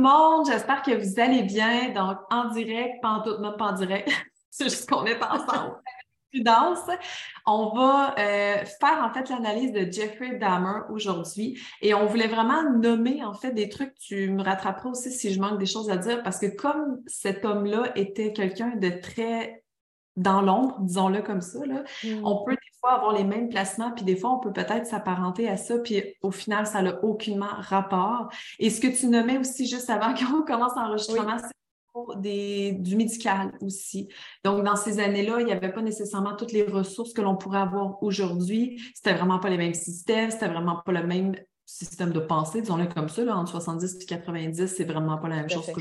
Le monde, j'espère que vous allez bien. Donc, en direct, pas en tout, pas en direct, c'est juste qu'on est ensemble prudence. On va euh, faire en fait l'analyse de Jeffrey Dahmer aujourd'hui et on voulait vraiment nommer en fait des trucs. Tu me rattraperas aussi si je manque des choses à dire parce que comme cet homme-là était quelqu'un de très dans l'ombre, disons-le comme ça, là, mm. on peut des fois avoir les mêmes placements, puis des fois, on peut peut-être s'apparenter à ça, puis au final, ça n'a aucunement rapport. Et ce que tu nommais aussi juste avant qu'on commence l'enregistrement, c'est des, du médical aussi. Donc, dans ces années-là, il n'y avait pas nécessairement toutes les ressources que l'on pourrait avoir aujourd'hui. C'était vraiment pas les mêmes systèmes, c'était vraiment pas le même système de pensée, disons-le comme ça, là, entre 70 et 90, c'est vraiment pas la même chose que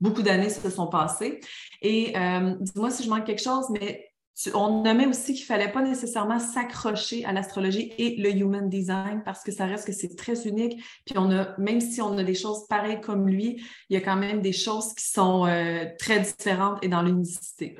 beaucoup d'années se sont passées. Et euh, dis-moi si je manque quelque chose, mais on nommait aussi qu'il ne fallait pas nécessairement s'accrocher à l'astrologie et le human design parce que ça reste que c'est très unique. Puis on a, même si on a des choses pareilles comme lui, il y a quand même des choses qui sont euh, très différentes et dans l'unicité.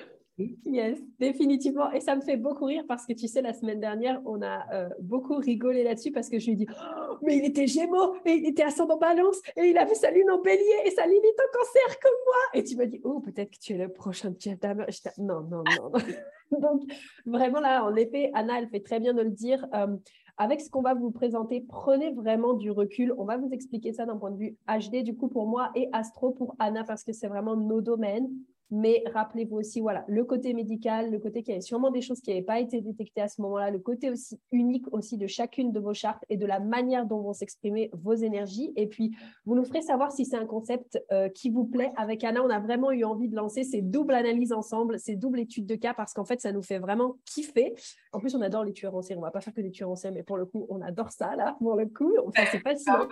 Yes, définitivement. Et ça me fait beaucoup rire parce que tu sais, la semaine dernière, on a euh, beaucoup rigolé là-dessus parce que je lui dit oh, Mais il était gémeaux et il était ascendant balance et il avait sa lune en bélier et sa limite en cancer comme moi. Et tu m'as dit Oh, peut-être que tu es le prochain Jeff Dahmer. Non, non, non. Donc, vraiment, là, en effet, Anna, elle fait très bien de le dire. Euh, avec ce qu'on va vous présenter, prenez vraiment du recul. On va vous expliquer ça d'un point de vue HD, du coup, pour moi, et Astro pour Anna, parce que c'est vraiment nos domaines. Mais rappelez-vous aussi, voilà, le côté médical, le côté qu'il y avait sûrement des choses qui n'avaient pas été détectées à ce moment-là, le côté aussi unique aussi de chacune de vos chartes et de la manière dont vont s'exprimer vos énergies. Et puis, vous nous ferez savoir si c'est un concept euh, qui vous plaît. Avec Anna, on a vraiment eu envie de lancer ces doubles analyses ensemble, ces doubles études de cas, parce qu'en fait, ça nous fait vraiment kiffer. En plus, on adore les tueurs en série. On va pas faire que des tueurs en série, mais pour le coup, on adore ça, là, pour le coup. Enfin, c'est fascinant.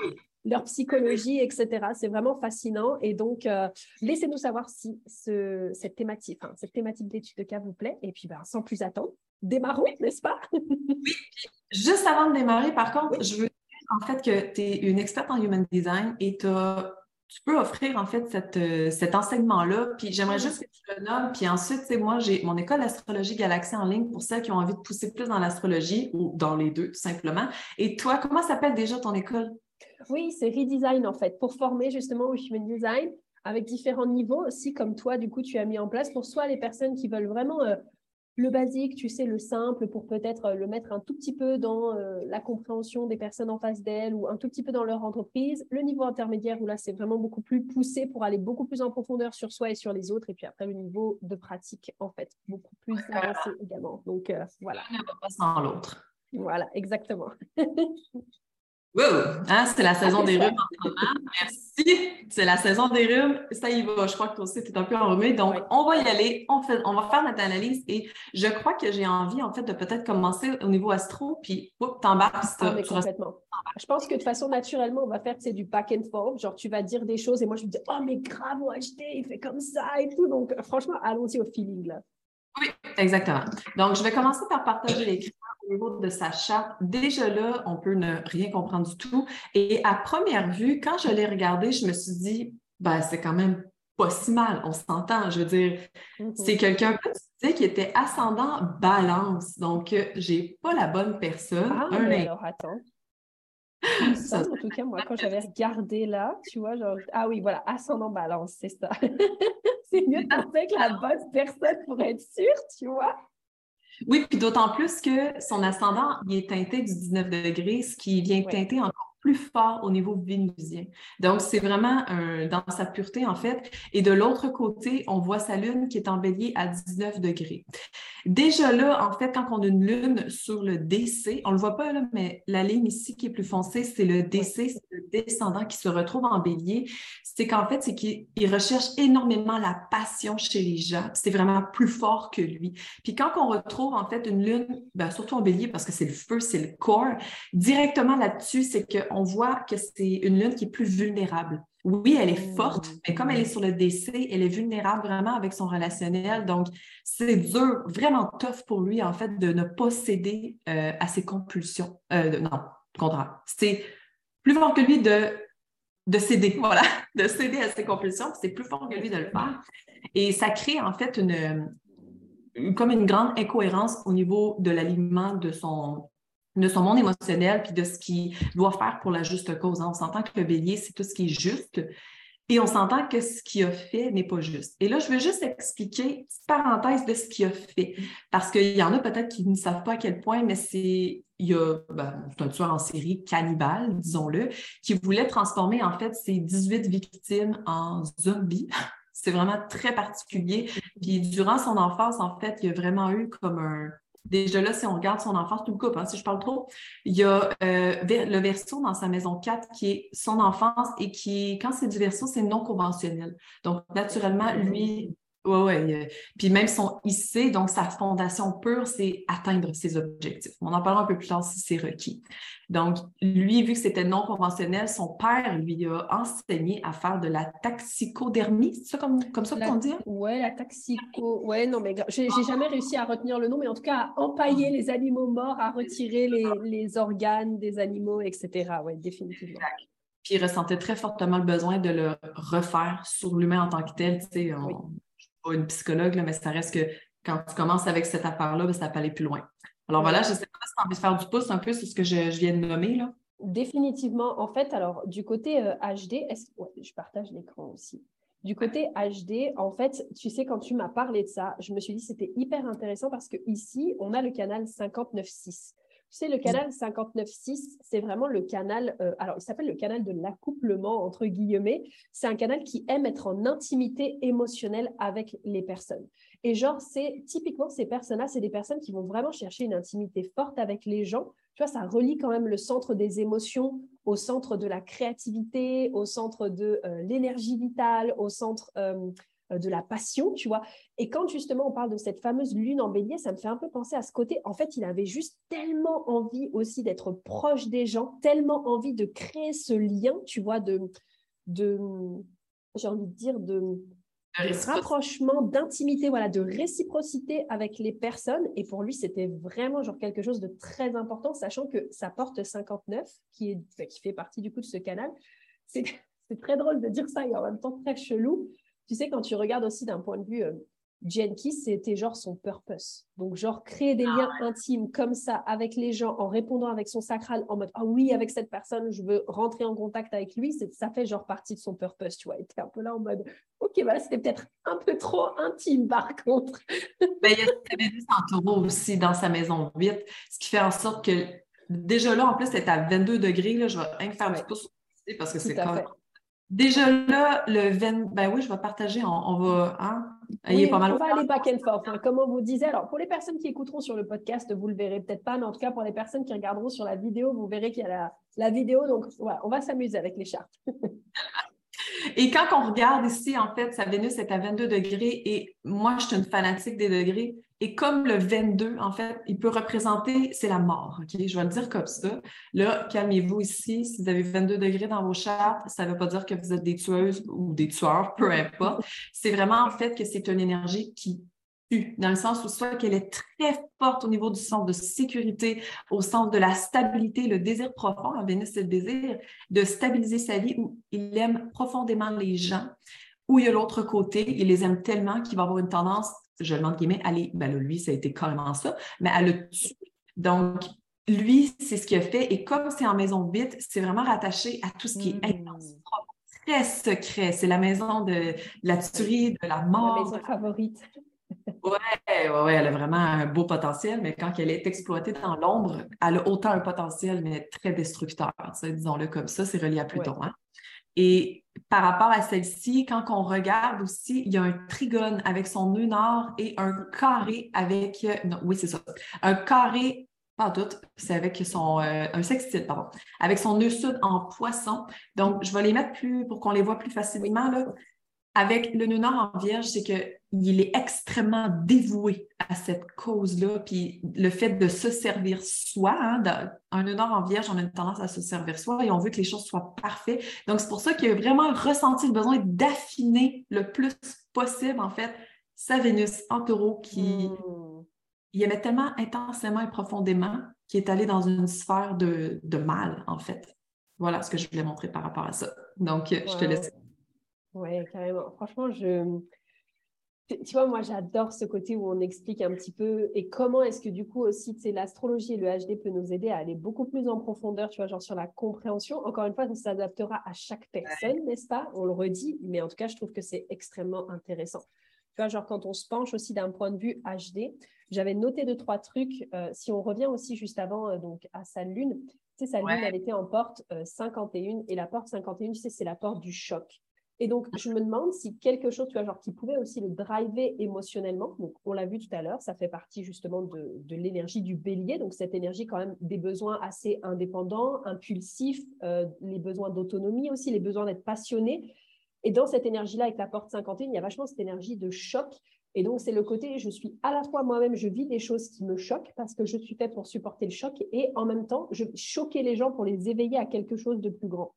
Leur psychologie, etc. C'est vraiment fascinant. Et donc, euh, laissez-nous savoir si ce, cette thématique, enfin, cette thématique d'étude de cas vous plaît. Et puis, ben, sans plus attendre, démarrons, n'est-ce pas? oui. Juste avant de démarrer, par contre, je veux dire en fait que tu es une experte en human design et tu peux offrir en fait cette, cet enseignement-là. Puis j'aimerais juste que tu le nommes. Puis ensuite, c'est moi, j'ai mon école d'astrologie galaxie en ligne pour celles qui ont envie de pousser plus dans l'astrologie ou dans les deux, tout simplement. Et toi, comment s'appelle déjà ton école? Oui, c'est redesign en fait, pour former justement au human design avec différents niveaux aussi, comme toi, du coup, tu as mis en place pour soit les personnes qui veulent vraiment euh, le basique, tu sais, le simple, pour peut-être euh, le mettre un tout petit peu dans euh, la compréhension des personnes en face d'elles ou un tout petit peu dans leur entreprise. Le niveau intermédiaire, où là, c'est vraiment beaucoup plus poussé pour aller beaucoup plus en profondeur sur soi et sur les autres. Et puis après, le niveau de pratique, en fait, beaucoup plus avancé également. Donc, voilà. ne va pas sans l'autre. Voilà, exactement. Hein, c'est la saison des rhumes en ce moment. Merci. C'est la saison des rhumes. Ça y va. Je crois que toi aussi, tu es un peu enrhumé. Donc, on va y aller. On, fait, on va faire notre analyse. Et je crois que j'ai envie, en fait, de peut-être commencer au niveau astro. Puis, t'embarques. Ah, complètement. Je pense que de façon naturellement, on va faire du back and forth. Genre, tu vas dire des choses et moi, je me dis, oh, mais grave, HD, il fait comme ça et tout. Donc, franchement, allons-y au feeling, là. Oui, exactement. Donc, je vais commencer par partager l'écran au niveau de sa charte. Déjà là, on peut ne rien comprendre du tout. Et à première vue, quand je l'ai regardé, je me suis dit, ben, c'est quand même pas si mal, on s'entend. Je veux dire, mm-hmm. c'est quelqu'un qui était ascendant balance. Donc, euh, j'ai pas la bonne personne. Ah, alors attends. Ça, en tout cas, moi, quand j'avais regardé là, tu vois, genre, ah oui, voilà, ascendant balance, c'est ça. c'est mieux de penser que la bonne personne pour être sûre, tu vois. Oui, puis d'autant plus que son ascendant, il est teinté du 19 degrés, ce qui vient teinter encore plus fort au niveau vénusien. Donc, c'est vraiment dans sa pureté, en fait. Et de l'autre côté, on voit sa lune qui est en bélier à 19 degrés. Déjà là, en fait, quand on a une lune sur le DC, on ne le voit pas là, mais la ligne ici qui est plus foncée, c'est le DC, c'est le descendant qui se retrouve en bélier. C'est qu'en fait, c'est qu'il recherche énormément la passion chez les gens. C'est vraiment plus fort que lui. Puis quand on retrouve, en fait, une lune, ben, surtout en bélier, parce que c'est le feu, c'est le corps, directement là-dessus, c'est que on voit que c'est une lune qui est plus vulnérable. Oui, elle est forte, mais comme elle est sur le décès, elle est vulnérable vraiment avec son relationnel. Donc, c'est dur, vraiment tough pour lui, en fait, de ne pas céder euh, à ses compulsions. Euh, non, au contraire. C'est plus fort que lui de, de céder, voilà, de céder à ses compulsions. C'est plus fort que lui de le faire. Et ça crée, en fait, une, comme une grande incohérence au niveau de l'alignement de son, de son monde émotionnel puis de ce qu'il doit faire pour la juste cause. On s'entend que le bélier, c'est tout ce qui est juste. Et on s'entend que ce qu'il a fait n'est pas juste. Et là, je veux juste expliquer petite parenthèse de ce qu'il a fait. Parce qu'il y en a peut-être qui ne savent pas à quel point, mais c'est il y a ben, un tueur en série cannibale, disons-le, qui voulait transformer en fait ses 18 victimes en zombies. c'est vraiment très particulier. Puis durant son enfance, en fait, il y a vraiment eu comme un, Déjà là, si on regarde son enfance, tout le coupe, hein, si je parle trop, il y a euh, le verso dans sa maison 4 qui est son enfance et qui, quand c'est du verso, c'est non conventionnel. Donc, naturellement, lui, oui, oui. Euh, puis même son IC, donc sa fondation pure, c'est atteindre ses objectifs. On en parlera un peu plus tard si c'est requis. Donc, lui, vu que c'était non conventionnel, son père lui a enseigné à faire de la taxicodermie. C'est ça comme, comme ça qu'on dit? Oui, la taxico. Oui, non, mais j'ai jamais réussi à retenir le nom, mais en tout cas, à empailler les animaux morts, à retirer les, les organes des animaux, etc. Oui, définitivement. Puis il ressentait très fortement le besoin de le refaire sur l'humain en tant que tel. Tu sais, une psychologue, mais ça reste que quand tu commences avec cette affaire-là, ben, ça peut aller plus loin. Alors voilà, je ne sais pas si tu as envie de faire du pouce un peu sur ce que je, viens de nommer. Là. Définitivement. En fait, alors du côté HD, euh, est je partage l'écran aussi. Du côté HD, en fait, tu sais, quand tu m'as parlé de ça, je me suis dit c'était hyper intéressant parce que ici, on a le canal 59.6. Tu sais, le canal 59.6, c'est vraiment le canal, euh, alors il s'appelle le canal de l'accouplement, entre guillemets. C'est un canal qui aime être en intimité émotionnelle avec les personnes. Et genre, c'est typiquement ces personnes-là, c'est des personnes qui vont vraiment chercher une intimité forte avec les gens. Tu vois, ça relie quand même le centre des émotions au centre de la créativité, au centre de euh, l'énergie vitale, au centre euh, de la passion, tu vois. Et quand justement on parle de cette fameuse lune en bélier, ça me fait un peu penser à ce côté. En fait, il avait juste tellement envie aussi d'être proche des gens, tellement envie de créer ce lien, tu vois, de, de j'ai envie de dire, de, rapprochement, d'intimité, voilà, de réciprocité avec les personnes. Et pour lui, c'était vraiment genre quelque chose de très important, sachant que sa porte 59, qui, est, qui fait partie du coup de ce canal, c'est très drôle de dire ça et en même temps très chelou tu sais, quand tu regardes aussi d'un point de vue euh, c'était genre son purpose. Donc, genre, créer des ah liens intimes comme ça avec les gens en répondant avec son sacral en mode Ah oui, avec cette personne, je veux rentrer en contact avec lui. Ça fait genre partie de son purpose, tu vois. Il était un peu là en mode Ok, voilà, c'était peut-être un peu trop intime par contre. Ben, il y a Vénus en taureau aussi dans sa maison 8, ce qui fait en sorte que déjà là, en plus, c'est à 22 degrés. Là, je vais rien faire du pouce parce que c'est quand Déjà là, le 20, ben oui, je vais partager, on, va, hein? Il est pas mal. On va aller back and forth, hein, comme on vous disait. Alors, pour les personnes qui écouteront sur le podcast, vous le verrez peut-être pas, mais en tout cas, pour les personnes qui regarderont sur la vidéo, vous verrez qu'il y a la, la vidéo. Donc, on va s'amuser avec les chartes. Et quand on regarde ici, en fait, sa Vénus est à 22 degrés et moi, je suis une fanatique des degrés. Et comme le 22, en fait, il peut représenter, c'est la mort, OK? Je vais le dire comme ça. Là, calmez-vous ici. Si vous avez 22 degrés dans vos chartes, ça ne veut pas dire que vous êtes des tueuses ou des tueurs, peu importe. C'est vraiment, en fait, que c'est une énergie qui dans le sens où soit qu'elle est très forte au niveau du centre de sécurité, au centre de la stabilité, le désir profond, Vénus, c'est le désir de stabiliser sa vie, où il aime profondément les gens, où il y a l'autre côté, il les aime tellement qu'il va avoir une tendance, je le demande guillemets, à les, ben lui, ça a été carrément ça, mais à le tuer. Donc, lui, c'est ce qu'il a fait, et comme c'est en maison vite, c'est vraiment rattaché à tout ce qui est hmm. intense, très secret. C'est la maison de la tuerie, de la mort. La maison favorite ouais, ouais, elle a vraiment un beau potentiel, mais quand elle est exploitée dans l'ombre, elle a autant un potentiel, mais très destructeur. Disons-le comme ça, c'est relié à Pluton. Hein. Et par rapport à celle-ci, quand on regarde aussi, il y a un trigone avec son nœud nord et un carré avec. Non, oui, c'est ça. Un carré, pas tout, c'est avec son. Euh, un sextile, pardon. Avec son nœud sud en poisson. Donc, je vais les mettre plus pour qu'on les voit plus facilement. Là. Avec le nœud nord en vierge, c'est qu'il est extrêmement dévoué à cette cause-là. Puis le fait de se servir soi, hein, un nord en vierge, on a une tendance à se servir soi et on veut que les choses soient parfaites. Donc, c'est pour ça qu'il a vraiment ressenti le besoin d'affiner le plus possible, en fait, sa Vénus en taureau qui hmm. il aimait tellement intensément et profondément qu'il est allé dans une sphère de, mal, en fait. Voilà ce que je voulais montrer par rapport à ça. Donc, je te laisse oui, carrément. Franchement, je... Tu vois, moi, j'adore ce côté où on explique un petit peu et comment est-ce que du coup aussi, tu sais, l'astrologie et le HD peut nous aider à aller beaucoup plus en profondeur, tu vois, genre sur la compréhension. Encore une fois, ça s'adaptera à chaque personne, n'est-ce pas? On le redit, mais en tout cas, je trouve que c'est extrêmement intéressant. Tu vois, genre quand on se penche aussi d'un point de vue HD, j'avais noté deux, trois trucs. Euh, si on revient aussi juste avant euh, donc à sa lune, tu sais, sa lune, elle était en porte 51 euh, et la porte 51, tu sais, c'est la porte du choc. Et donc, je me demande si quelque chose, tu vois, genre, qui pouvait aussi le driver émotionnellement, donc on l'a vu tout à l'heure, ça fait partie justement de, l'énergie du bélier, donc cette énergie quand même des besoins assez indépendants, impulsifs, euh, les besoins d'autonomie aussi, les besoins d'être passionné. Et dans cette énergie-là, avec la porte 51, il y a vachement cette énergie de choc. Et donc, c'est le côté, je suis à la fois moi-même, je vis des choses qui me choquent parce que je suis faite pour supporter le choc et en même temps, je choquer les gens pour les éveiller à quelque chose de plus grand.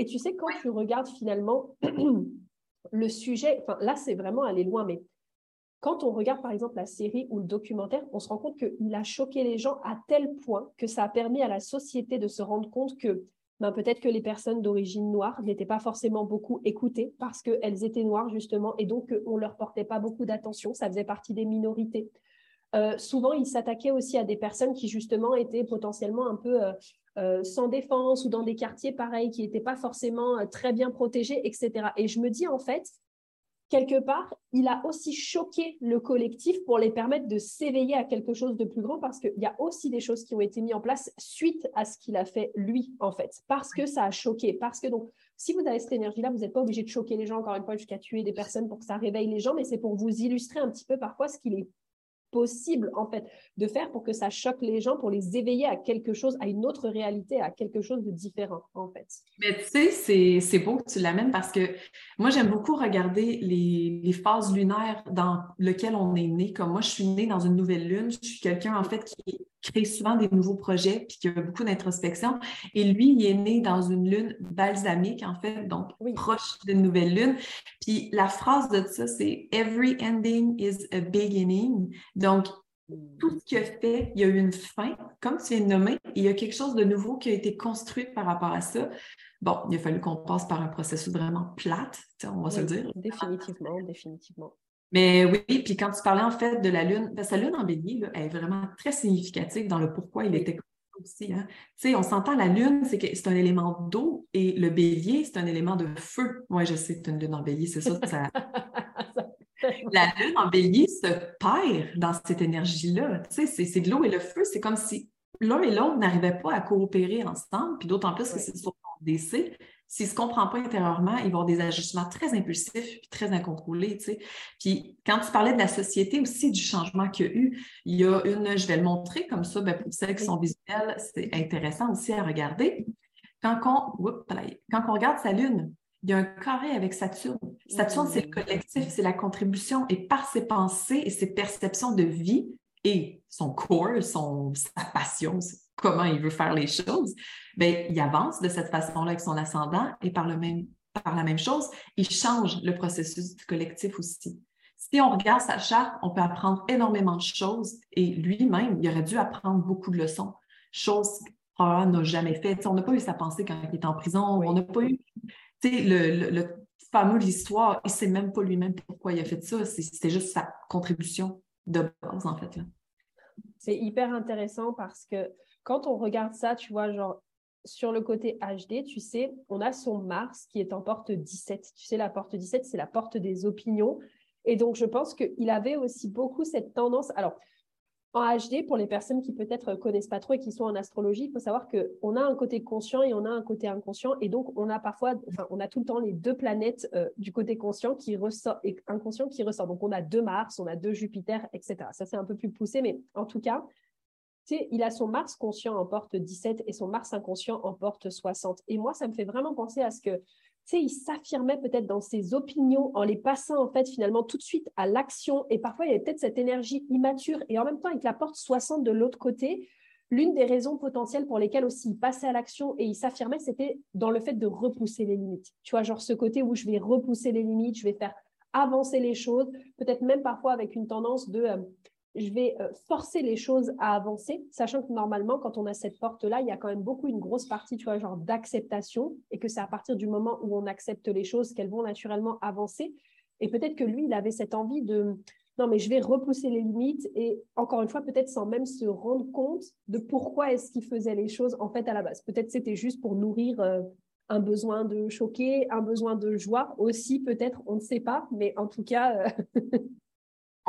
Et tu sais, quand tu regardes finalement le sujet, enfin là, c'est vraiment aller loin, mais quand on regarde par exemple la série ou le documentaire, on se rend compte qu'il a choqué les gens à tel point que ça a permis à la société de se rendre compte que ben, peut-être que les personnes d'origine noire n'étaient pas forcément beaucoup écoutées parce qu'elles étaient noires justement et donc on ne leur portait pas beaucoup d'attention, ça faisait partie des minorités. Euh, souvent, il s'attaquait aussi à des personnes qui justement étaient potentiellement un peu euh, euh, sans défense ou dans des quartiers pareils qui n'étaient pas forcément euh, très bien protégés, etc. Et je me dis en fait, quelque part, il a aussi choqué le collectif pour les permettre de s'éveiller à quelque chose de plus grand parce qu'il y a aussi des choses qui ont été mises en place suite à ce qu'il a fait lui, en fait, parce que ça a choqué. Parce que donc, si vous avez cette énergie-là, vous n'êtes pas obligé de choquer les gens, encore une fois, jusqu'à tuer des personnes pour que ça réveille les gens, mais c'est pour vous illustrer un petit peu parfois ce qu'il est possible en fait de faire pour que ça choque les gens, pour les éveiller à quelque chose, à une autre réalité, à quelque chose de différent en fait. Mais tu sais, c'est beau que tu l'amènes parce que moi j'aime beaucoup regarder les, phases lunaires dans lesquelles on est né. Comme moi, je suis née dans une nouvelle lune, je suis quelqu'un en fait qui crée souvent des nouveaux projets puis qui a beaucoup d'introspection. Et lui, il est né dans une lune balsamique en fait, donc proche d'une nouvelle lune. Puis la phrase de ça, c'est Every ending is a beginning. Donc, tout ce qu'il a fait, il y a eu une fin, comme tu viens de nommer, et il y a quelque chose de nouveau qui a été construit par rapport à ça. Bon, il a fallu qu'on passe par un processus vraiment plate, on va se le dire. Définitivement, définitivement. Mais oui, puis quand tu parlais en fait de la lune, ben, sa lune en bélier est vraiment très significative dans le pourquoi il était aussi. Hein. Tu sais, on s'entend, la lune, c'est que c'est un élément d'eau et le bélier, c'est un élément de feu. Oui, je sais que tu as une lune en bélier, c'est ça. ça... la lune en bélier se perd dans cette énergie-là. Tu sais, c'est de l'eau et le feu. C'est comme si l'un et l'autre n'arrivaient pas à coopérer ensemble, puis d'autant plus que c'est sur ton décès. S'il ne se comprend pas intérieurement, il va avoir des ajustements très impulsifs et très incontrôlés. Tu sais. Puis quand tu parlais de la société aussi, du changement qu'il y a eu, il y a une, je vais le montrer comme ça, ben, pour celles qui sont visuelles, c'est intéressant aussi à regarder. Quand on, quand on regarde sa lune, il y a un carré avec Saturne. Saturne, c'est le mmh. collectif, c'est la contribution. Et par ses pensées et ses perceptions de vie et son corps, son, sa passion, comment il veut faire les choses, bien, il avance de cette façon-là avec son ascendant et par, le même, par la même chose, il change le processus du collectif aussi. Si on regarde sa charte, on peut apprendre énormément de choses et lui-même, il aurait dû apprendre beaucoup de leçons, choses qu'il n'a jamais faites. On n'a pas eu sa pensée quand il était en prison, on n'a pas eu le, le, fameux histoire, il ne sait même pas lui-même pourquoi il a fait ça. C'était juste sa contribution de base, en fait. C'est hyper intéressant parce que quand on regarde ça, tu vois, genre, sur le côté HD, tu sais, on a son Mars qui est en porte 17. Tu sais, la porte 17, c'est la porte des opinions. Et donc, je pense qu'il avait aussi beaucoup cette tendance. Alors, en HD, pour les personnes qui peut-être connaissent pas trop et qui sont en astrologie, il faut savoir qu'on a un côté conscient et on a un côté inconscient. Et donc, on a parfois, enfin, on a tout le temps les deux planètes euh, du côté conscient qui ressort et inconscient qui ressort. Donc, on a deux Mars, on a deux Jupiter, etc. Ça, c'est un peu plus poussé, mais en tout cas, il a son Mars conscient en porte 17 et son Mars inconscient en porte 60. Et moi, ça me fait vraiment penser à ce que il s'affirmait peut-être dans ses opinions en les passant en fait finalement tout de suite à l'action. Et parfois, il y avait peut-être cette énergie immature. Et en même temps, avec la porte 60 de l'autre côté, l'une des raisons potentielles pour lesquelles aussi il passait à l'action et il s'affirmait, c'était dans le fait de repousser les limites. Tu vois, genre ce côté où je vais repousser les limites, je vais faire avancer les choses, peut-être même parfois avec une tendance de euh, je vais euh, forcer les choses à avancer, sachant que normalement, quand on a cette porte-là, il y a quand même beaucoup, une grosse partie, tu vois, genre d'acceptation, et que c'est à partir du moment où on accepte les choses qu'elles vont naturellement avancer. Et peut-être que lui, il avait cette envie de, non, mais je vais repousser les limites, et encore une fois, peut-être sans même se rendre compte de pourquoi est-ce qu'il faisait les choses, en fait, à la base. Peut-être c'était juste pour nourrir euh, un besoin de choquer, un besoin de joie aussi, peut-être, on ne sait pas, mais en tout cas...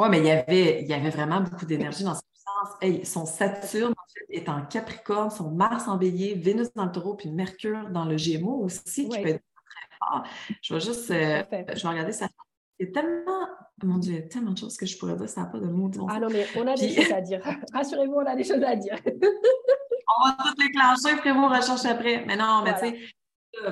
Oui, mais il y avait, il y avait vraiment beaucoup d'énergie dans ce sens. son Saturne, en fait, est en Capricorne, son Mars en bélier, Vénus dans le taureau, puis Mercure dans le Gémeaux aussi, qui peut être très fort. Je vais juste, euh, je vais regarder ça. Il y a tellement, mon Dieu, il y a tellement de choses que je pourrais dire, ça n'a pas de mots. Ah non, mais on a des choses à dire. Rassurez-vous, on a des choses à dire. on va tout déclencher, après vos recherches après. Mais non, mais tu sais,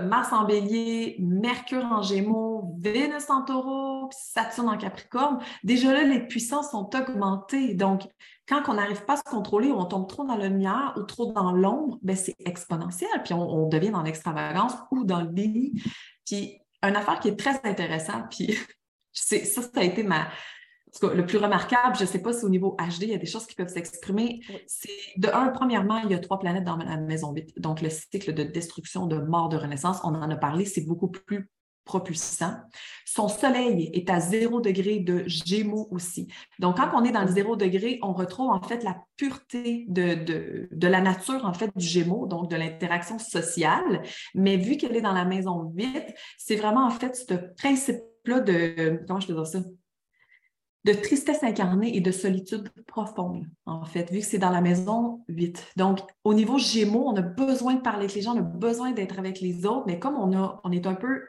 Mars en bélier, Mercure en gémeaux, Vénus en taureau, Saturne en capricorne, déjà là, les puissances sont augmentées. Donc, quand on n'arrive pas à se contrôler, on tombe trop dans la lumière ou trop dans l'ombre, ben, c'est exponentiel. Puis on, devient dans l'extravagance ou dans le déni. Puis, une affaire qui est très intéressante, puis ça, ça a été ma, le plus remarquable, je ne sais pas si au niveau HD, il y a des choses qui peuvent s'exprimer. C'est de un, premièrement, il y a trois planètes dans la maison 8. Donc, le cycle de destruction, de mort, de renaissance, on en a parlé, c'est beaucoup plus propulsant. Son soleil est à zéro degré de gémeaux aussi. Donc, quand on est dans le zéro degré, on retrouve en fait la pureté de, de, de la nature, en fait, du gémeaux, donc de l'interaction sociale. Mais vu qu'elle est dans la maison 8, c'est vraiment en fait ce principe-là de, comment je peux dire ça? De tristesse incarnée et de solitude profonde, en fait, vu que c'est dans la maison 8. Donc, au niveau Gémeaux, on a besoin de parler avec les gens, on a besoin d'être avec les autres, mais comme on, a, on est un peu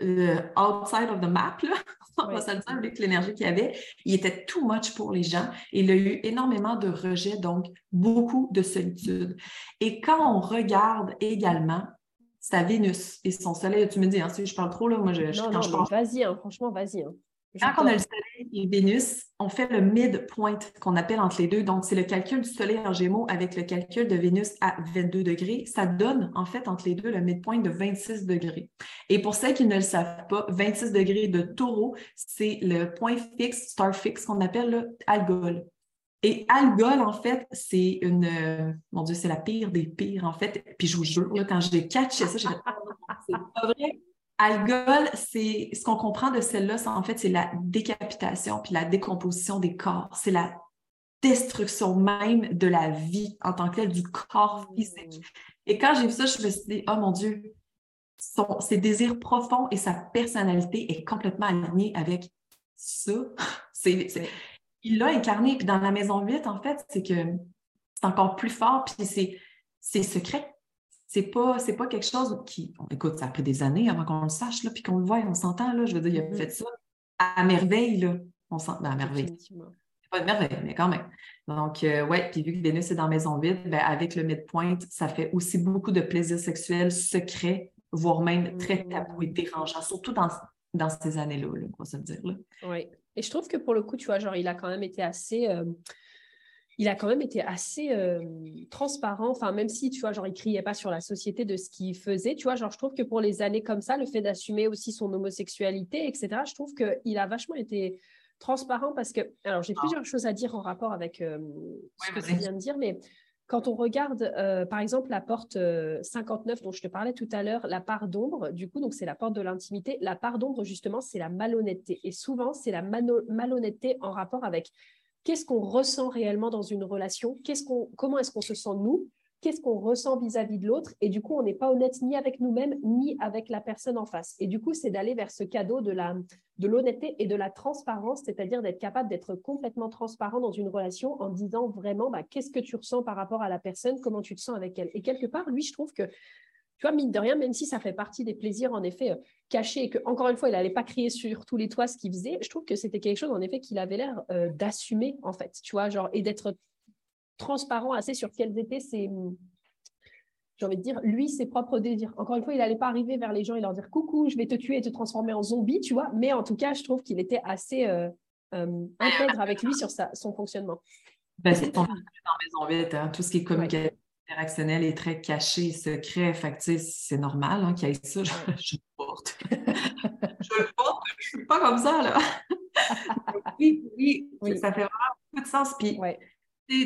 euh, outside of the map, là, on va se le dire, avec l'énergie qu'il y avait, il était too much pour les gens il a eu énormément de rejet, donc beaucoup de solitude. Et quand on regarde également sa Vénus et son soleil, tu me dis, hein, si je parle trop, là, moi, je, non, non, vas-y, hein, franchement, vas-y. Hein. Quand on a le Soleil et Vénus, on fait le midpoint qu'on appelle entre les deux. Donc, c'est le calcul du Soleil en Gémeaux avec le calcul de Vénus à 22 degrés. Ça donne, en fait, entre les deux, le midpoint de 26 degrés. Et pour ceux qui ne le savent pas, 26 degrés de taureau, c'est le point fixe, star fixe, qu'on appelle le Algol. Et Algol, en fait, c'est une. Euh, mon Dieu, c'est la pire des pires, en fait. Puis je vous jure, quand j'ai catché ça, j'ai c'est pas vrai. Algol, c'est ce qu'on comprend de celle-là, en fait, c'est la décapitation puis la décomposition des corps. C'est la destruction même de la vie en tant que telle, du corps physique. Et quand j'ai vu ça, je me suis dit, oh mon Dieu, son, ses désirs profonds et sa personnalité est complètement alignée avec ça. il l'a incarné. Puis dans la maison 8, en fait, c'est que c'est encore plus fort, puis c'est secret. C'est pas, c'est pas quelque chose qui. écoute, ça a pris des années avant qu'on le sache, là, puis qu'on le voit, on s'entend, là. Je veux dire, il a mm-hmm. fait ça à merveille, là. On s'entend ben, à merveille. C'est pas de merveille, mais quand même. Donc, euh, ouais, puis vu que Vénus est dans Maison Vide, ben, avec le midpoint, ça fait aussi beaucoup de plaisir sexuel secret, voire même très mm-hmm. tabou et dérangeant, surtout dans, dans ces années-là, là, on va se dire. Là. Oui. Et je trouve que pour le coup, tu vois, genre, il a quand même été assez. Euh, il a quand même été assez euh, transparent. Enfin, même si, tu vois, genre, il criait pas sur la société de ce qu'il faisait, tu vois, genre, je trouve que pour les années comme ça, le fait d'assumer aussi son homosexualité, etc., je trouve qu'il a vachement été transparent parce que, alors, j'ai ah. plusieurs choses à dire en rapport avec euh, ce que tu viens de dire, mais quand on regarde, euh, par exemple, la porte 59 dont je te parlais tout à l'heure, la part d'ombre, du coup, donc c'est la porte de l'intimité. La part d'ombre, justement, c'est la malhonnêteté. Et souvent, c'est la malhonnêteté en rapport avec qu'est-ce qu'on ressent réellement dans une relation, comment est-ce qu'on se sent nous? Qu'est-ce qu'on ressent vis-à-vis de l'autre? Et du coup, on n'est pas honnête ni avec nous-mêmes ni avec la personne en face. Et du coup, c'est d'aller vers ce cadeau de l'honnêteté et de la transparence, c'est-à-dire d'être capable d'être complètement transparent dans une relation en disant vraiment bah, qu'est-ce que tu ressens par rapport à la personne, comment tu te sens avec elle? Et quelque part, lui, je trouve que tu vois, mine de rien, même si ça fait partie des plaisirs, en effet, euh, cachés, et que, encore une fois, il n'allait pas crier sur tous les toits ce qu'il faisait, je trouve que c'était quelque chose, en effet, qu'il avait l'air euh, d'assumer, en fait, tu vois, genre, et d'être transparent assez sur quels étaient ses, j'ai envie de dire, lui, ses propres désirs. Encore une fois, il n'allait pas arriver vers les gens et leur dire coucou, je vais te tuer et te transformer en zombie, tu vois, mais en tout cas, je trouve qu'il était assez euh, intègre avec lui sur sa, son fonctionnement. Ben, c'est dans Maison Vite, hein, tout ce qui est communication interactionnel est très caché, secret. Fait c'est normal hein, qu'il y ait ça. Je, le porte. je le porte. Je suis pas comme ça, là. oui, oui, ça fait vraiment beaucoup de sens. Puis,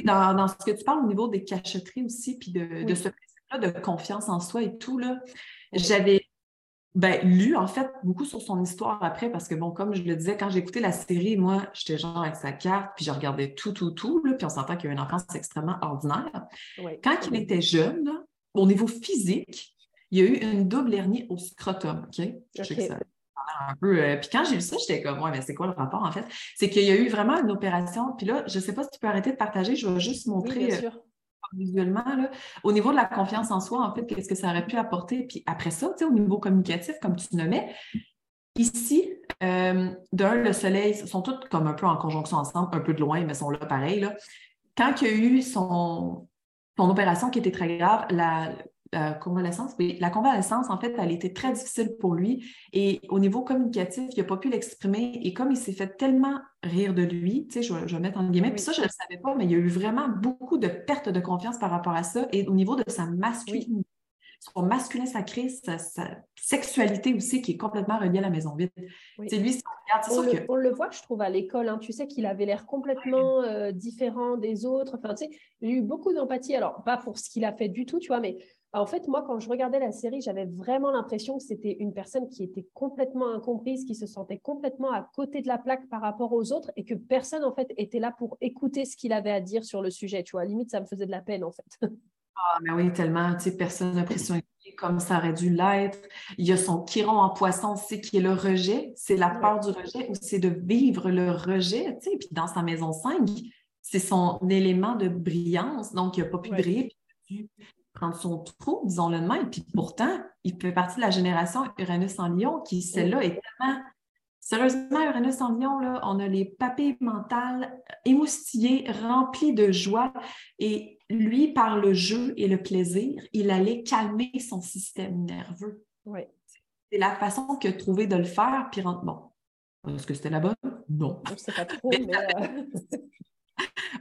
dans, dans, ce que tu parles au niveau des cachotteries aussi, puis de, de ce principe-là de confiance en soi et tout, là, j'avais ben, lu, en fait, beaucoup sur son histoire après, parce que, bon, comme je le disais, quand j'écoutais la série, moi, j'étais genre avec sa carte, puis je regardais tout, tout, tout, là, puis on s'entend qu'il a une enfance extrêmement ordinaire. Quand il était jeune, au niveau physique, il y a eu une double hernie au scrotum, OK? Je sais que ça un peu. Euh, puis quand j'ai vu ça, j'étais comme, ouais, mais c'est quoi le rapport, en fait? C'est qu'il y a eu vraiment une opération, puis là, je ne sais pas si tu peux arrêter de partager, je vais juste montrer. bien euh, sûr visuellement. Au niveau de la confiance en soi, en fait, qu'est-ce que ça aurait pu apporter? Puis après ça, au niveau communicatif, comme tu nommais, ici, euh, d'un, le soleil, sont toutes comme un peu en conjonction ensemble, un peu de loin, mais sont là pareil. Là. Quand il y a eu son, son opération qui était très grave, la, la convalescence, la convalescence, en fait, elle était très difficile pour lui. Et au niveau communicatif, il n'a pas pu l'exprimer. Et comme il s'est fait tellement rire de lui, tu sais, je, vais mettre en guillemets, puis ça, je ne le savais pas, mais il y a eu vraiment beaucoup de perte de confiance par rapport à ça. Et au niveau de sa masculinité, son masculin sacré, sa, sexualité aussi, qui est complètement reliée à la maison vide. C'est lui, on, on, le, on le voit, je trouve, à l'école. Hein. Tu sais qu'il avait l'air complètement euh, différent des autres. Enfin, tu sais, j'ai eu beaucoup d'empathie. Alors, pas pour ce qu'il a fait du tout, tu vois, mais en fait, moi, quand je regardais la série, j'avais vraiment l'impression que c'était une personne qui était complètement incomprise, qui se sentait complètement à côté de la plaque par rapport aux autres et que personne, en fait, était là pour écouter ce qu'il avait à dire sur le sujet. Tu vois, limite, ça me faisait de la peine, en fait. Ah, mais oui, tellement. Tu sais, personne n'a pris comme ça aurait dû l'être. Il y a son chiron en poisson aussi qui est le rejet. C'est la peur du rejet ou c'est de vivre le rejet. Tu sais, puis dans sa maison 5, c'est son élément de brillance. Donc, il n'a pas pu briller prendre son trou, disons-le de même. Puis pourtant, il fait partie de la génération Uranus en Lion, qui, celle-là, est tellement. Sérieusement, Uranus en Lion, là, on a les papilles mentales émoustillées, remplies de joie. Et lui, par le jeu et le plaisir, il allait calmer son système nerveux. Oui. C'est la façon qu'il a trouvé de le faire. Puis, bon, est-ce que c'était la bonne? Non. C'est pas trop, mais. Euh,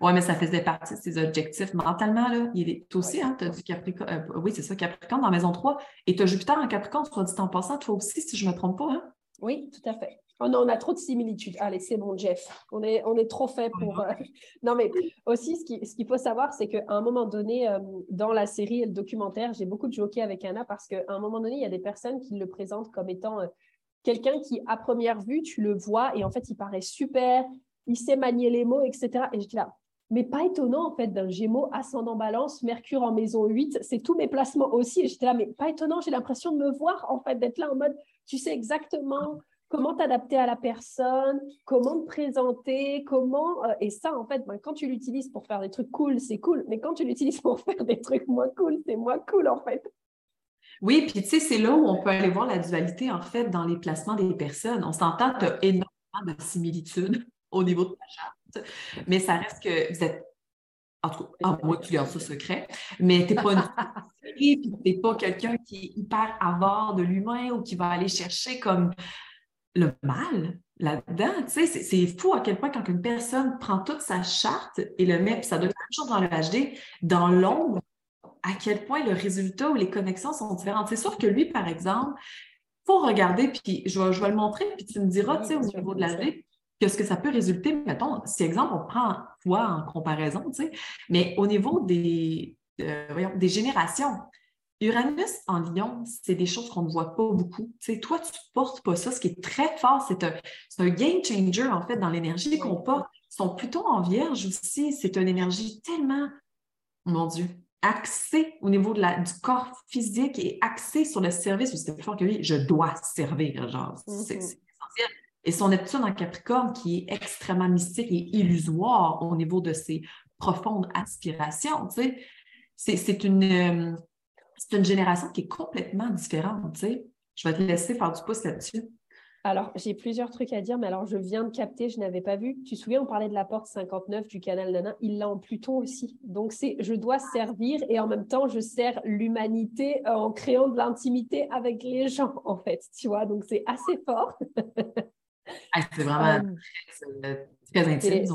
oui, mais ça faisait partie de ses objectifs. Mentalement, là, il est aussi, hein, tu as du Capricorne. Euh, oui, c'est ça, Capricorne dans Maison 3. Et tu as Jupiter en Capricorne, soit dit en passant, toi aussi, si je ne me trompe pas. Hein? Oui, tout à fait. Oh non, on a trop de similitudes. Allez, c'est bon, Jeff. On est, on est trop fait pour. Euh, non, mais aussi, ce qu'il ce faut savoir, c'est qu'à un moment donné, euh, dans la série et le documentaire, j'ai beaucoup de avec Anna parce qu'à un moment donné, il y a des personnes qui le présentent comme étant quelqu'un qui, à première vue, tu le vois et en fait, il paraît super, il sait manier les mots, etc. Et je dis là, mais pas étonnant en fait d'un Gémeaux ascendant balance, Mercure en maison 8, c'est tous mes placements aussi. Et j'étais là, mais pas étonnant, j'ai l'impression de me voir en fait, d'être là en mode, tu sais exactement comment t'adapter à la personne, comment te présenter, comment... Euh, et ça, en fait, ben, quand tu l'utilises pour faire des trucs cool, c'est cool, mais quand tu l'utilises pour faire des trucs moins cool, c'est moins cool en fait. Oui, puis tu sais, c'est là où on peut aller voir la dualité en fait dans les placements des personnes. On s'entend, tu as énormément de similitudes au niveau de ta charte. Mais ça reste que vous êtes. En tout cas, moi, tu gardes ça secret, mais tu n'es pas une tu n'es pas quelqu'un qui est hyper avare de l'humain ou qui va aller chercher comme le mal là-dedans. Tu sais, c'est fou à quel point quand une personne prend toute sa charte et le met, puis ça doit être toujours dans le HD, dans l'ombre, à quel point le résultat ou les connexions sont différentes. C'est sûr que lui, par exemple, il faut regarder, puis je vais, je vais le montrer, puis tu me diras, tu sais, au niveau de la vie, qu'est-ce que ça peut résulter, mettons, si exemple, on prend toi en comparaison, tu sais, mais au niveau des, euh, des générations, Uranus en lion, c'est des choses qu'on ne voit pas beaucoup. Tu sais, toi, tu ne portes pas ça. Ce qui est très fort, c'est un, un, game changer, en fait, dans l'énergie qu'on porte. Ils sont plutôt en vierge aussi. C'est une énergie tellement, mon Dieu, axé au niveau de la, du corps physique et axé sur le service, c'est plus fort que lui, je dois servir, genre, c'est Mhm. essentiel. Et son Neptune en Capricorne, qui est extrêmement mystique et illusoire au niveau de ses profondes aspirations, tu sais, c'est c'est une, euh, c'est une génération qui est complètement différente, tu sais. Je vais te laisser faire du pouce là-dessus. Alors, j'ai plusieurs trucs à dire, mais alors je viens de capter, je n'avais pas vu. Tu te souviens, on parlait de la porte 59 du canal Nana, il l'a en Pluton aussi. Donc, c'est je dois servir et en même temps, je sers l'humanité euh, en créant de l'intimité avec les gens, en fait, tu vois. Donc, c'est assez fort. Ah, c'est vraiment Euh, très, très intime. et-.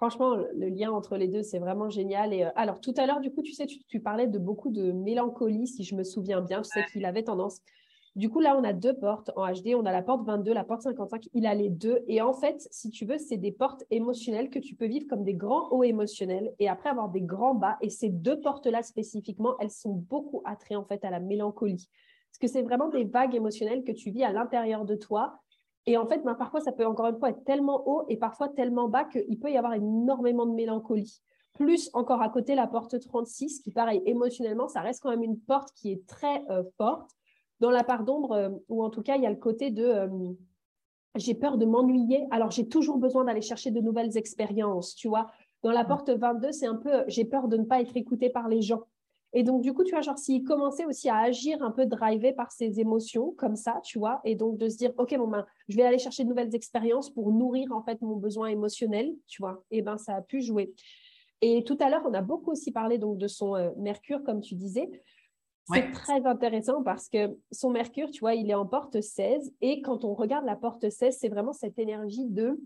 Franchement, le lien entre les deux, c'est vraiment génial. Et euh, alors, tout à l'heure, du coup, tu sais, tu, tu parlais de beaucoup de mélancolie, si je me souviens bien. Je sais qu'il avait tendance. Du coup, là, on a deux portes en HD. On a la porte 22, la porte 55. Il a les deux. Et en fait, si tu veux, c'est des portes émotionnelles que tu peux vivre comme des grands hauts émotionnels et après avoir des grands bas. Et ces deux portes-là spécifiquement, elles sont beaucoup attrées en fait à la mélancolie. Parce que c'est vraiment des vagues émotionnelles que tu vis à l'intérieur de toi. Et en fait, ben, parfois, ça peut encore une fois être tellement haut et parfois tellement bas qu'il peut y avoir énormément de mélancolie. Plus encore à côté, la porte 36, qui, pareil, émotionnellement, ça reste quand même une porte qui est très euh, forte. Dans la part d'ombre, euh, ou en tout cas, il y a le côté de euh, j'ai peur de m'ennuyer, alors j'ai toujours besoin d'aller chercher de nouvelles expériences, tu vois. Dans la porte 22, c'est un peu j'ai peur de ne pas être écouté par les gens. Et donc, du coup, tu vois, genre, s'il commençait aussi à agir un peu drivé par ses émotions, comme ça, tu vois, et donc de se dire, OK, bon, ben, je vais aller chercher de nouvelles expériences pour nourrir, en fait, mon besoin émotionnel, tu vois, et ben, ça a pu jouer. Et tout à l'heure, on a beaucoup aussi parlé donc de son euh, Mercure, comme tu disais. C'est Ouais. très intéressant parce que son Mercure, tu vois, il est en porte 16. Et quand on regarde la porte 16, c'est vraiment cette énergie de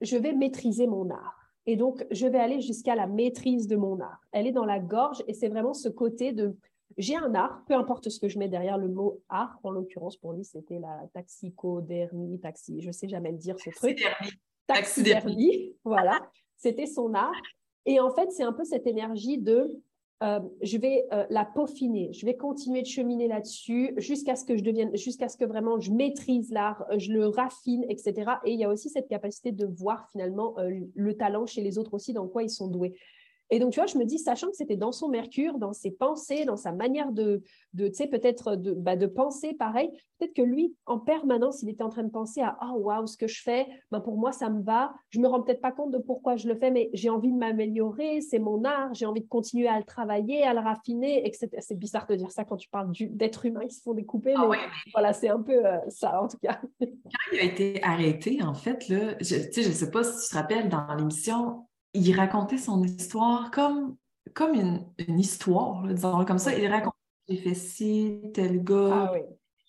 je vais maîtriser mon art. Et donc, je vais aller jusqu'à la maîtrise de mon art. Elle est dans la gorge et c'est vraiment ce côté de j'ai un art, peu importe ce que je mets derrière le mot art. En l'occurrence, pour lui, c'était la taxicodermie, taxi, je sais jamais le dire ce truc Taxidermie. taxidermie, voilà, c'était son art. Et en fait, c'est un peu cette énergie de euh, je vais euh, la peaufiner, je vais continuer de cheminer là-dessus jusqu'à ce que je devienne, jusqu'à ce que vraiment je maîtrise l'art, euh, je le raffine, etc. Et il y a aussi cette capacité de voir finalement le talent chez les autres aussi, dans quoi ils sont doués. Et donc, tu vois, je me dis, sachant que c'était dans son Mercure, dans ses pensées, dans sa manière de, de tu sais, peut-être de, bah, de penser pareil, peut-être que lui, en permanence, il était en train de penser à Oh, waouh, ce que je fais, ben, pour moi, ça me va. Je me rends peut-être pas compte de pourquoi je le fais, mais j'ai envie de m'améliorer, c'est mon art, j'ai envie de continuer à le travailler, à le raffiner, etc. C'est bizarre de dire ça quand tu parles d'êtres humains qui se font découper, Ah mais ouais, voilà, c'est un peu euh, ça, en tout cas. il a été arrêté, en fait, là, je ne sais pas si tu te rappelles, dans l'émission, il racontait son histoire comme, comme une, une histoire, là, disons comme ça. Il racontait j'ai fait ci, tel gars. Ah oui.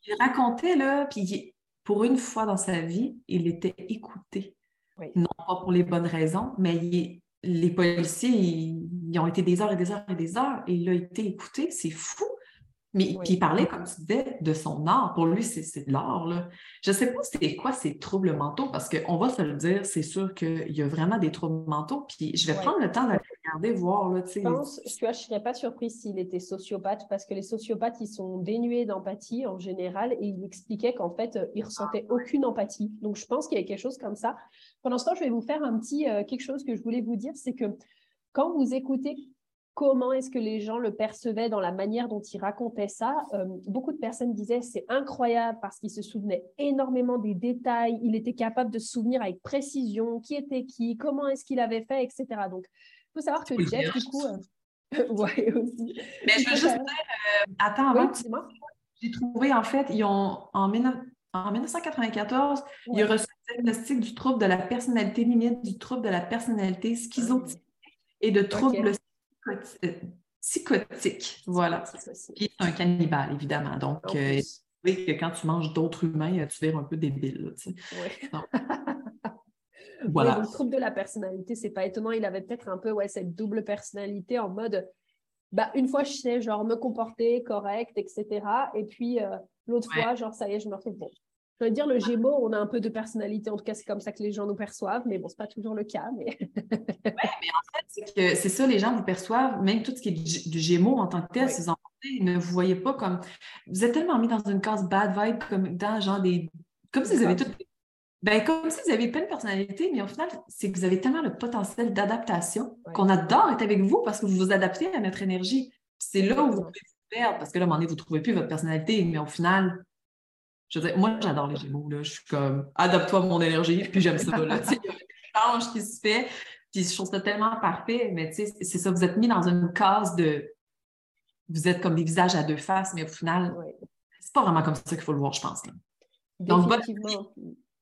Il racontait, là, puis pour une fois dans sa vie, il était écouté. Oui. Non pas pour les bonnes raisons, mais il- les policiers, ils, ils ont été des heures et des heures et des heures, et il a été écouté. C'est fou. Mais Oui. puis il parlait, comme tu disais, de son art. Pour lui, c'est de l'art. Je ne sais pas c'est quoi ces troubles mentaux, parce qu'on va se le dire, c'est sûr qu'il y a vraiment des troubles mentaux. Puis je vais Ouais. prendre le temps d'aller regarder, voir. Là, Je pense, tu vois, je ne serais pas surprise s'il était sociopathe parce que les sociopathes, ils sont dénués d'empathie en général et il expliquait qu'en fait, euh, ils ressentaient aucune empathie. Donc, je pense qu'il y a quelque chose comme ça. Pendant ce temps, je vais vous faire un petit euh, quelque chose que je voulais vous dire, c'est que quand vous écoutez comment est-ce que les gens le percevaient dans la manière dont il racontait ça, euh, beaucoup de personnes disaient c'est incroyable parce qu'il se souvenait énormément des détails, il était capable de se souvenir avec précision qui était qui, comment est-ce qu'il avait fait, etc. Donc, il faut savoir que Oui, Jeff, du coup, euh, ouais, aussi. Mais je veux juste dire, euh, attends, avant Oui. J'ai trouvé, en fait, ils ont, en, 19 en 1994, il a reçu le diagnostic du trouble de la personnalité limite, du trouble de la personnalité schizotype et de troubles psychoti- psychotiques. Voilà. Puis c'est un cannibale, évidemment. Donc, euh, oui, que quand tu manges d'autres humains, euh, tu vires un peu débile. tu sais. Oui, Voilà. donc, trouble de la personnalité, c'est pas étonnant. Il avait peut-être un peu ouais, cette double personnalité en mode bah, une fois, je sais genre me comporter correct, etc. Et puis euh, l'autre Ouais. fois, genre ça y est, je me retrouve bon. Je veux dire, le Gémeaux, on a un peu de personnalité. En tout cas, c'est comme ça que les gens nous perçoivent. Mais bon, c'est pas toujours le cas. Mais C'est que c'est ça, les gens vous perçoivent, même tout ce qui est du, Gémeaux en tant que tel, Oui. si vous en pensez, ne vous voyez pas comme. Vous êtes tellement mis dans une case bad vibe, comme dans genre des. Comme si vous avez toutes Ben, comme si vous avez plein de personnalité, mais au final, c'est que vous avez tellement le potentiel d'adaptation qu'on adore être avec vous parce que vous vous adaptez à notre énergie. C'est là où vous pouvez vous perdre parce que là, à un moment donné, vous ne trouvez plus votre personnalité, mais au final, je veux dire, moi, j'adore les Gémeaux. Là. Je suis comme, adapte-toi à mon énergie, puis j'aime ça. Là. il y a un change qui se fait, puis je trouve ça tellement parfait, mais c'est ça, vous êtes mis dans une case de. Vous êtes comme des visages à deux faces, mais au final, c'est pas vraiment comme ça qu'il faut le voir, je pense. Là. Donc,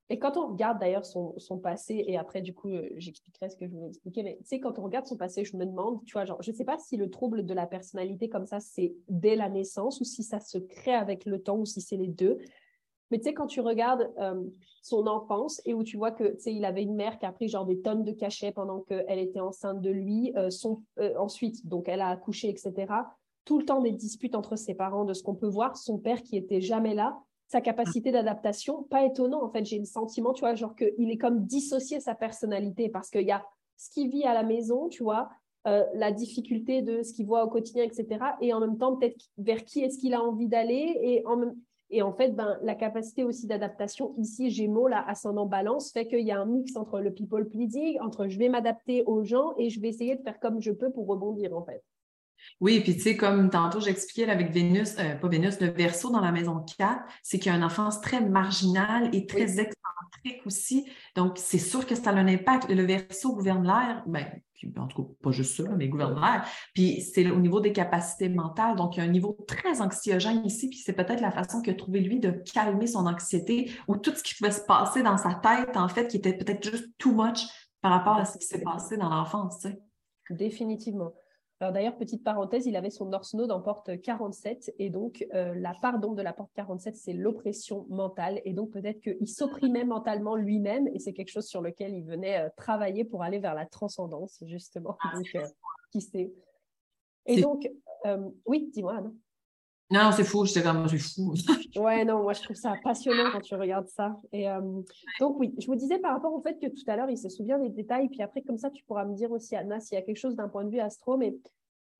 et quand on regarde d'ailleurs son, passé, et après, du coup, euh, j'expliquerai ce que je voulais expliquer, mais tu sais, quand on regarde son passé, je me demande, tu vois, genre, je ne sais pas si le trouble de la personnalité comme ça, c'est dès la naissance, ou si ça se crée avec le temps, ou si c'est les deux. Mais tu sais, quand tu regardes euh, son enfance et où tu vois que, tu sais, il avait une mère qui a pris genre des tonnes de cachets pendant qu'elle était enceinte de lui, euh, son, ensuite, donc elle a accouché, etc. Tout le temps des disputes entre ses parents, de ce qu'on peut voir, son père qui était jamais là, sa capacité d'adaptation, pas étonnant en fait, j'ai le sentiment, tu vois, genre qu'il est comme dissocié sa personnalité parce qu'il y a ce qu'il vit à la maison, tu vois, euh, la difficulté de ce qu'il voit au quotidien, etc. Et en même temps, peut-être vers qui est-ce qu'il a envie d'aller et en et en fait, ben, la capacité aussi d'adaptation, ici, Gémeaux, là, ascendant balance, fait qu'il y a un mix entre le people pleasing, entre je vais m'adapter aux gens et je vais essayer de faire comme je peux pour rebondir, en fait. Oui, puis tu sais, comme tantôt j'expliquais avec Vénus, euh, pas Vénus, le verso dans la maison 4, c'est qu'il y a une enfance très marginale et très excentrique aussi. Donc, c'est sûr que ça a un impact. Le verso gouverne l'air, ben, en tout cas, pas juste ça, mais gouverne l'air. Puis c'est au niveau des capacités mentales. Donc, il y a un niveau très anxiogène ici. Puis c'est peut-être la façon qu'il a trouvé, lui, de calmer son anxiété ou tout ce qui pouvait se passer dans sa tête, en fait, qui était peut-être juste too much par rapport à ce qui s'est passé dans l'enfance. Tu sais. Définitivement. Alors d'ailleurs, petite parenthèse, il avait son North Node en porte 47 et donc euh, la part d'ombre de la porte 47, c'est l'oppression mentale et donc peut-être qu'il s'opprimait mentalement lui-même et c'est quelque chose sur lequel il venait euh, travailler pour aller vers la transcendance justement. Ah, donc, euh, qui sait. Et donc, oui, dis-moi Anna. Non, c'est fou, j'étais comme, c'est fou. ouais, non, moi je trouve ça passionnant quand tu regardes ça. Et euh, donc, oui, je vous disais par rapport au fait que tout à l'heure, il se souvient des détails, puis après, comme ça, tu pourras me dire aussi, Anna, s'il y a quelque chose d'un point de vue astro, mais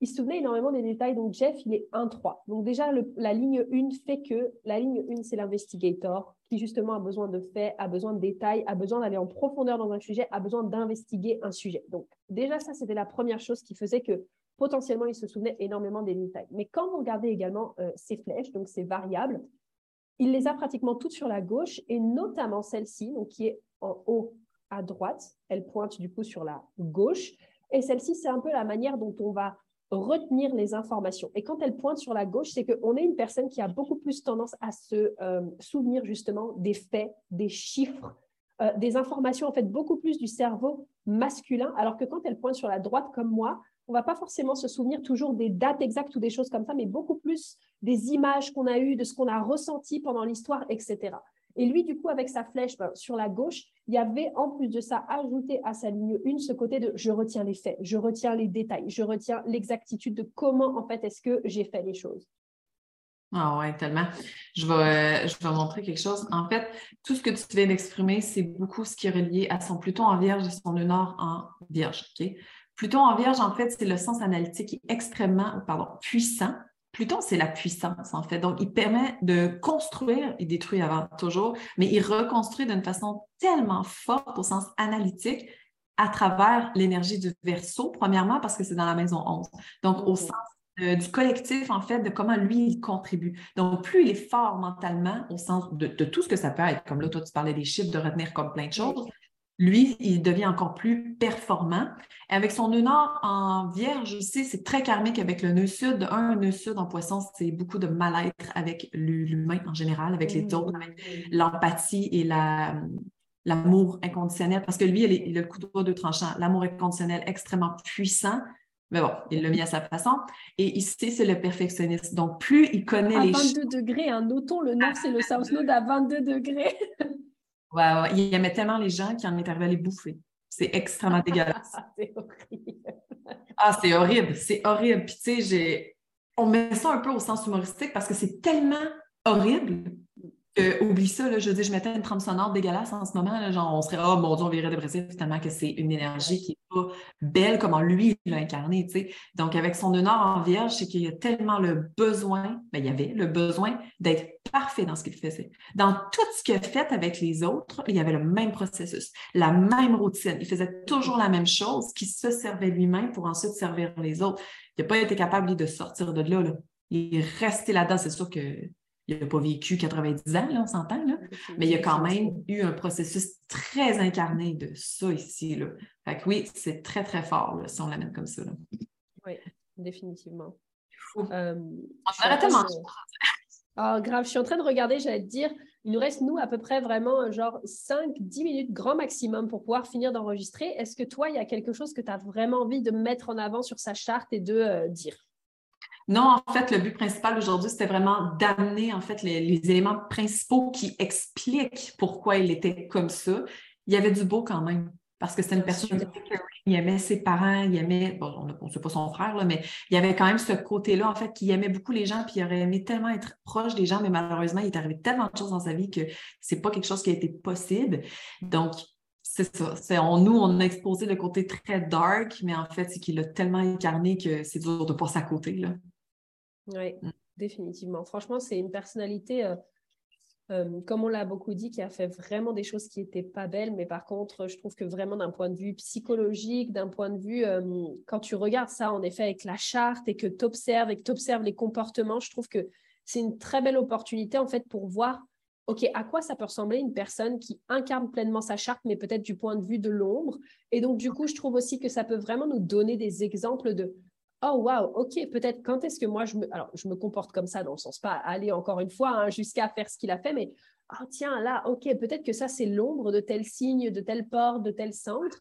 il se souvenait énormément des détails. Donc, Jeff, il est 1-3. Donc, déjà, la ligne 1 fait que la ligne 1, c'est l'investigator qui, justement, a besoin de faits, a besoin de détails, a besoin d'aller en profondeur dans un sujet, a besoin d'investiguer un sujet. Donc, déjà, ça, c'était la première chose qui faisait que potentiellement, il se souvenait énormément des détails. Mais quand vous regardez également euh, ces flèches, donc ces variables, il les a pratiquement toutes sur la gauche et notamment celle-ci, donc qui est en haut à droite. Elle pointe du coup sur la gauche. Et celle-ci, c'est un peu la manière dont on va retenir les informations. Et quand elle pointe sur la gauche, c'est qu'on est une personne qui a beaucoup plus tendance à se euh, souvenir justement des faits, des chiffres, euh, des informations, en fait, beaucoup plus du cerveau masculin, alors que quand elle pointe sur la droite comme moi, on va pas forcément se souvenir toujours des dates exactes ou des choses comme ça, mais beaucoup plus des images qu'on a eues, de ce qu'on a ressenti pendant l'histoire, etc. Et lui, du coup, avec sa flèche ben, sur la gauche, il y avait en plus de ça ajouté à sa ligne 1 ce côté de je retiens les faits, je retiens les détails, je retiens l'exactitude de comment en fait est-ce que j'ai fait les choses. Ah ouais, tellement. Je vais, je vais montrer quelque chose. En fait, tout ce que tu viens d'exprimer, c'est beaucoup ce qui est relié à son Pluton en Vierge et son Nord en Vierge. ok? Pluton en Vierge, en fait, c'est le sens analytique extrêmement pardon, puissant. Pluton, c'est la puissance, en fait. Donc, il permet de construire, il détruit avant toujours, mais il reconstruit d'une façon tellement forte au sens analytique à travers l'énergie du verso, premièrement parce que c'est dans la maison 11. Donc, au sens du collectif, en fait, de comment lui, il contribue. Donc, plus il est fort mentalement, au sens de, de, tout ce que ça peut être, comme là, toi, tu parlais des chiffres, de retenir comme plein de choses, lui, il devient encore plus performant. Avec son nœud nord en vierge aussi, c'est très karmique avec le nœud sud. Un nœud sud en poisson, c'est beaucoup de mal-être avec l'humain en général, avec les autres, avec l'empathie et l'amour inconditionnel. Parce que lui, il, a le couteau de tranchant. L'amour inconditionnel extrêmement puissant. Mais bon, il l'a mis à sa façon. Et ici, c'est le perfectionniste. Donc, plus il connaît les... À 22 degrés, un notons, le nord, c'est le South Node à 22 degrés. Il aimait tellement les gens qu'il en est arrivé à les bouffer. C'est extrêmement dégueulasse. c'est horrible. ah, c'est horrible. C'est horrible. Puis, tu sais, on met ça un peu au sens humoristique parce que c'est tellement horrible oublie ça, là, je dire, je mettais une trame sonore dégueulasse en ce moment, genre on serait, oh mon Dieu, on virait dépressif, tellement que c'est une énergie qui n'est pas belle comme lui l'a incarné. Donc, avec son honneur en vierge, c'est qu'il y a tellement le besoin, ben, il y avait le besoin d'être parfait dans ce qu'il faisait. Dans tout ce qu'il a fait avec les autres, il y avait le même processus, la même routine. Il faisait toujours la même chose, qui se servait lui-même pour ensuite servir les autres. Il n'a pas été capable, de sortir de là, là. Il est resté là-dedans. C'est sûr que il n'a pas vécu 90 ans, là, on s'entend, là. mais il y a quand même eu un processus très incarné de ça ici. Là. Fait que oui, c'est très, très fort là, si on l'amène comme ça. Là. Oui, définitivement. Euh, on tellement. Ah, grave, je suis en train de regarder, j'allais te dire, il nous reste, nous, à peu près vraiment genre 5-10 minutes grand maximum pour pouvoir finir d'enregistrer. Est-ce que toi, il y a quelque chose que tu as vraiment envie de mettre en avant sur sa charte et de euh, dire? Non, en fait, le but principal aujourd'hui, c'était vraiment d'amener en fait les, éléments principaux qui expliquent pourquoi il était comme ça. Il y avait du beau quand même, parce que c'était une personne il aimait ses parents, il aimait, bon, on ne sait pas son frère, là, mais il y avait quand même ce côté-là, en fait, qui aimait beaucoup les gens, puis il aurait aimé tellement être proche des gens, mais malheureusement, il est arrivé tellement de choses dans sa vie que c'est pas quelque chose qui a été possible. Donc, c'est ça. C'est, nous, on a exposé le côté très dark, mais en fait, c'est qu'il a tellement incarné que c'est dur de passer à côté. Là. Oui, mm. définitivement. Franchement, c'est une personnalité, euh, euh, comme on l'a beaucoup dit, qui a fait vraiment des choses qui n'étaient pas belles, mais par contre, je trouve que vraiment d'un point de vue psychologique, d'un point de vue, euh, quand tu regardes ça, en effet, avec la charte et que tu observes et que tu observes les comportements, je trouve que c'est une très belle opportunité, en fait, pour voir, OK, à quoi ça peut ressembler une personne qui incarne pleinement sa charte, mais peut-être du point de vue de l'ombre. Et donc, du coup, je trouve aussi que ça peut vraiment nous donner des exemples de oh waouh, ok, peut-être quand est-ce que moi je me, alors je me comporte comme ça dans le sens pas aller encore une fois hein, jusqu'à faire ce qu'il a fait, mais oh tiens là, ok, peut-être que ça c'est l'ombre de tel signe, de telle porte, de tel centre.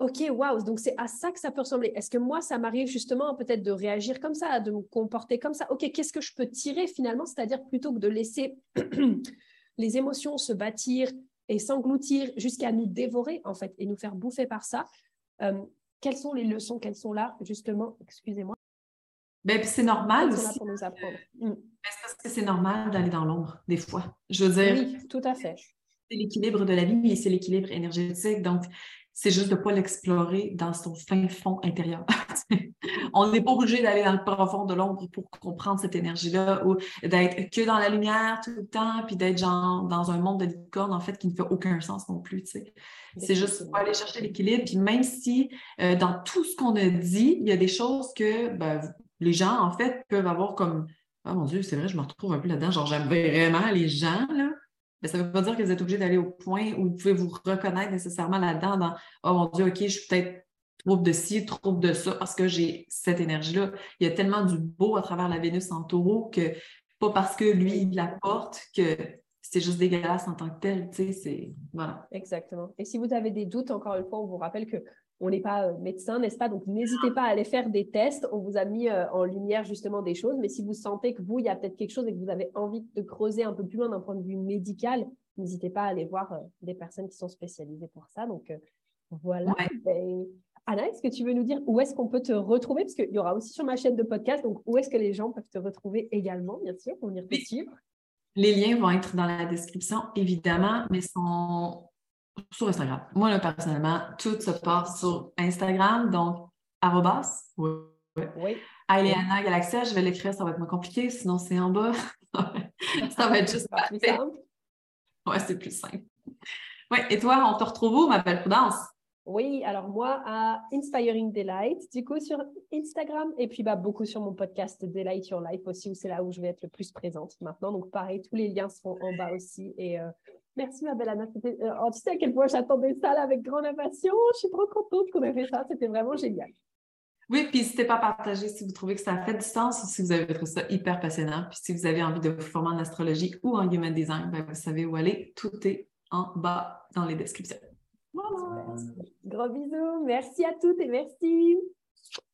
Ok, waouh, donc c'est à ça que ça peut ressembler. Est-ce que moi ça m'arrive justement peut-être de réagir comme ça, de me comporter comme ça? Ok, qu'est-ce que je peux tirer finalement? C'est-à-dire plutôt que de laisser les émotions se bâtir et s'engloutir jusqu'à nous dévorer en fait et nous faire bouffer par ça. Euh, quelles sont les leçons qu'elles sont là, justement, excusez-moi. Ben, c'est normal aussi. Pour nous apprendre. Mm. Parce que c'est normal d'aller dans l'ombre, des fois. Je veux dire. Oui, tout à fait. C'est l'équilibre de la vie et c'est l'équilibre énergétique. Donc, c'est juste de ne pas l'explorer dans son fin fond intérieur. on n'est pas obligé d'aller dans le profond de l'ombre pour comprendre cette énergie-là ou d'être que dans la lumière tout le temps, puis d'être genre dans un monde de licorne, en fait, qui ne fait aucun sens non plus. C'est juste pour aller chercher l'équilibre. Puis même si euh, dans tout ce qu'on a dit, il y a des choses que ben, les gens, en fait, peuvent avoir comme Oh mon Dieu, c'est vrai, je me retrouve un peu là-dedans. Genre, j'aime vraiment les gens, là ça ne veut pas dire que vous êtes obligé d'aller au point où vous pouvez vous reconnaître nécessairement là-dedans dans Oh mon Dieu, OK, je suis peut-être trouble de ci, trouble de ça, parce que j'ai cette énergie-là. Il y a tellement du beau à travers la Vénus en taureau que pas parce que lui, il l'apporte que c'est juste dégueulasse en tant que tel. Exactement. Et si vous avez des doutes, encore une fois, on vous rappelle que on n'est pas euh, médecin, n'est-ce pas? Donc, n'hésitez pas à aller faire des tests. On vous a mis euh, en lumière justement des choses. Mais si vous sentez que vous, il y a peut-être quelque chose et que vous avez envie de creuser un peu plus loin d'un point de vue médical, n'hésitez pas à aller voir euh, des personnes qui sont spécialisées pour ça. Donc, voilà. Ben, Anna, est-ce que tu veux nous dire où est-ce qu'on peut te retrouver? Parce qu'il y aura aussi sur ma chaîne de podcast, donc où est-ce que les gens peuvent te retrouver également, bien sûr, pour venir te suivre? Les liens vont être dans la description, évidemment, mais sont sur Instagram. Moi, là, personnellement, tout se passe sur Instagram, donc arrobas. Oui. oui. Aileana Galaxia, je vais l'écrire, ça va être moins compliqué, sinon c'est en bas. ça va être juste plus simple. Ouais, c'est plus simple. Oui, et toi, on te retrouve où, ma belle Prudence? Oui, alors moi, à Inspiring Delight, du coup, sur Instagram, et puis bah, beaucoup sur mon podcast Delight Your Life aussi, où c'est là où je vais être le plus présente maintenant. Donc, pareil, tous les liens seront en bas aussi. Et euh, Merci, ma belle Anna. Euh, tu sais à quel point j'attendais ça avec grande impatience. Je suis trop contente qu'on ait fait ça. C'était vraiment génial. Oui, puis n'hésitez pas à partager si vous trouvez que ça a fait du sens ou si vous avez trouvé ça hyper passionnant. Puis si vous avez envie de vous former en astrologie ou en human design, ben, vous savez où aller. Tout est en bas dans les descriptions. Gros bisous. Merci à toutes et merci.